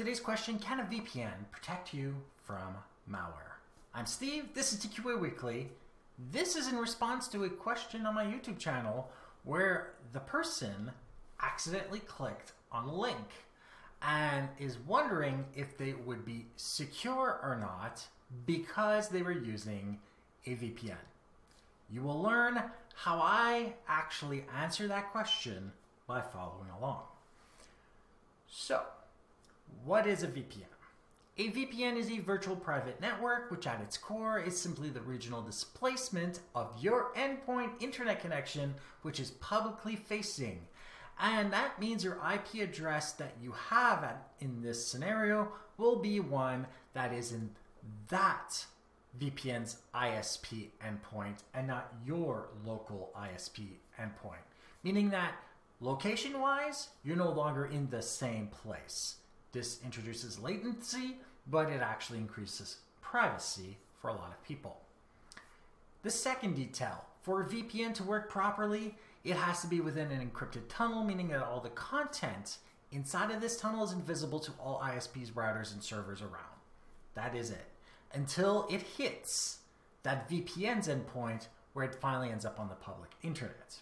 Today's question Can a VPN protect you from malware? I'm Steve, this is TQA Weekly. This is in response to a question on my YouTube channel where the person accidentally clicked on a link and is wondering if they would be secure or not because they were using a VPN. You will learn how I actually answer that question by following along. So, what is a VPN? A VPN is a virtual private network, which at its core is simply the regional displacement of your endpoint internet connection, which is publicly facing. And that means your IP address that you have at, in this scenario will be one that is in that VPN's ISP endpoint and not your local ISP endpoint. Meaning that location wise, you're no longer in the same place. This introduces latency, but it actually increases privacy for a lot of people. The second detail for a VPN to work properly, it has to be within an encrypted tunnel, meaning that all the content inside of this tunnel is invisible to all ISPs, routers, and servers around. That is it. Until it hits that VPN's endpoint where it finally ends up on the public internet.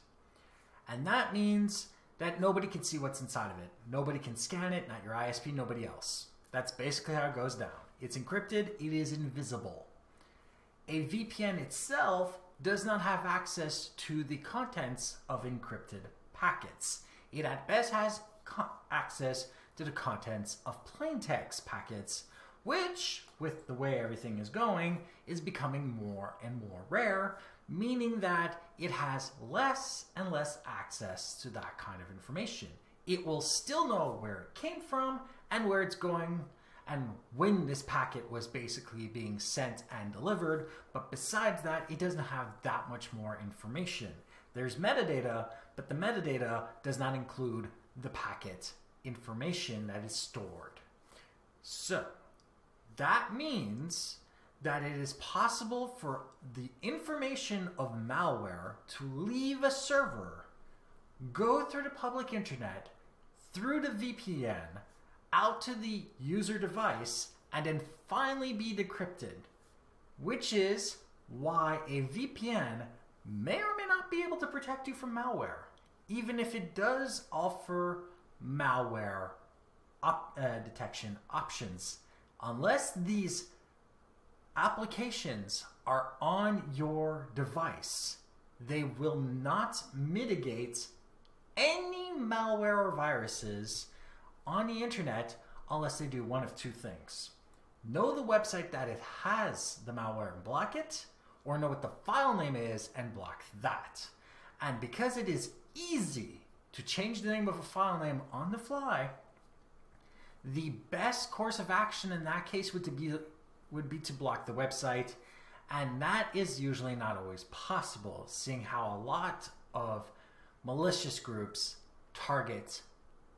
And that means that nobody can see what's inside of it. Nobody can scan it, not your ISP, nobody else. That's basically how it goes down. It's encrypted, it is invisible. A VPN itself does not have access to the contents of encrypted packets. It at best has access to the contents of plain text packets, which, with the way everything is going, is becoming more and more rare meaning that it has less and less access to that kind of information. It will still know where it came from and where it's going and when this packet was basically being sent and delivered, but besides that, it doesn't have that much more information. There's metadata, but the metadata does not include the packet information that is stored. So, that means that it is possible for the information of malware to leave a server, go through the public internet, through the VPN, out to the user device, and then finally be decrypted, which is why a VPN may or may not be able to protect you from malware, even if it does offer malware op- uh, detection options. Unless these applications are on your device, they will not mitigate any malware or viruses on the internet unless they do one of two things. Know the website that it has the malware and block it, or know what the file name is and block that. And because it is easy to change the name of a file name on the fly, the best course of action in that case would be would be to block the website. And that is usually not always possible, seeing how a lot of malicious groups target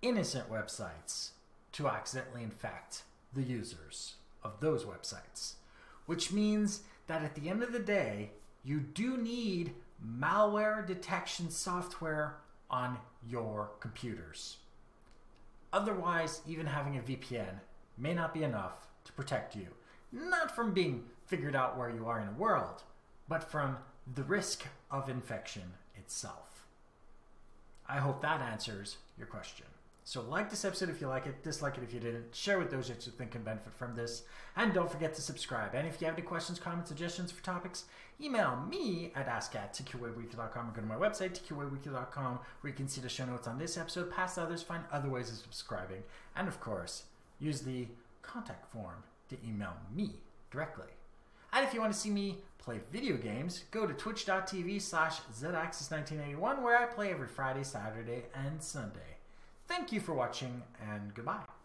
innocent websites to accidentally infect the users of those websites. Which means that at the end of the day, you do need malware detection software on your computers. Otherwise, even having a VPN may not be enough to protect you not from being figured out where you are in the world, but from the risk of infection itself. I hope that answers your question. So like this episode if you like it, dislike it if you didn't, share with those that you think can benefit from this, and don't forget to subscribe. And if you have any questions, comments, suggestions for topics, email me at ask at tqaweekly.com or go to my website, tqaweekly.com, where you can see the show notes on this episode, past others, find other ways of subscribing, and of course, use the contact form to email me directly. And if you want to see me play video games, go to twitch.tv slash zaxis1981 where I play every Friday, Saturday, and Sunday. Thank you for watching, and goodbye.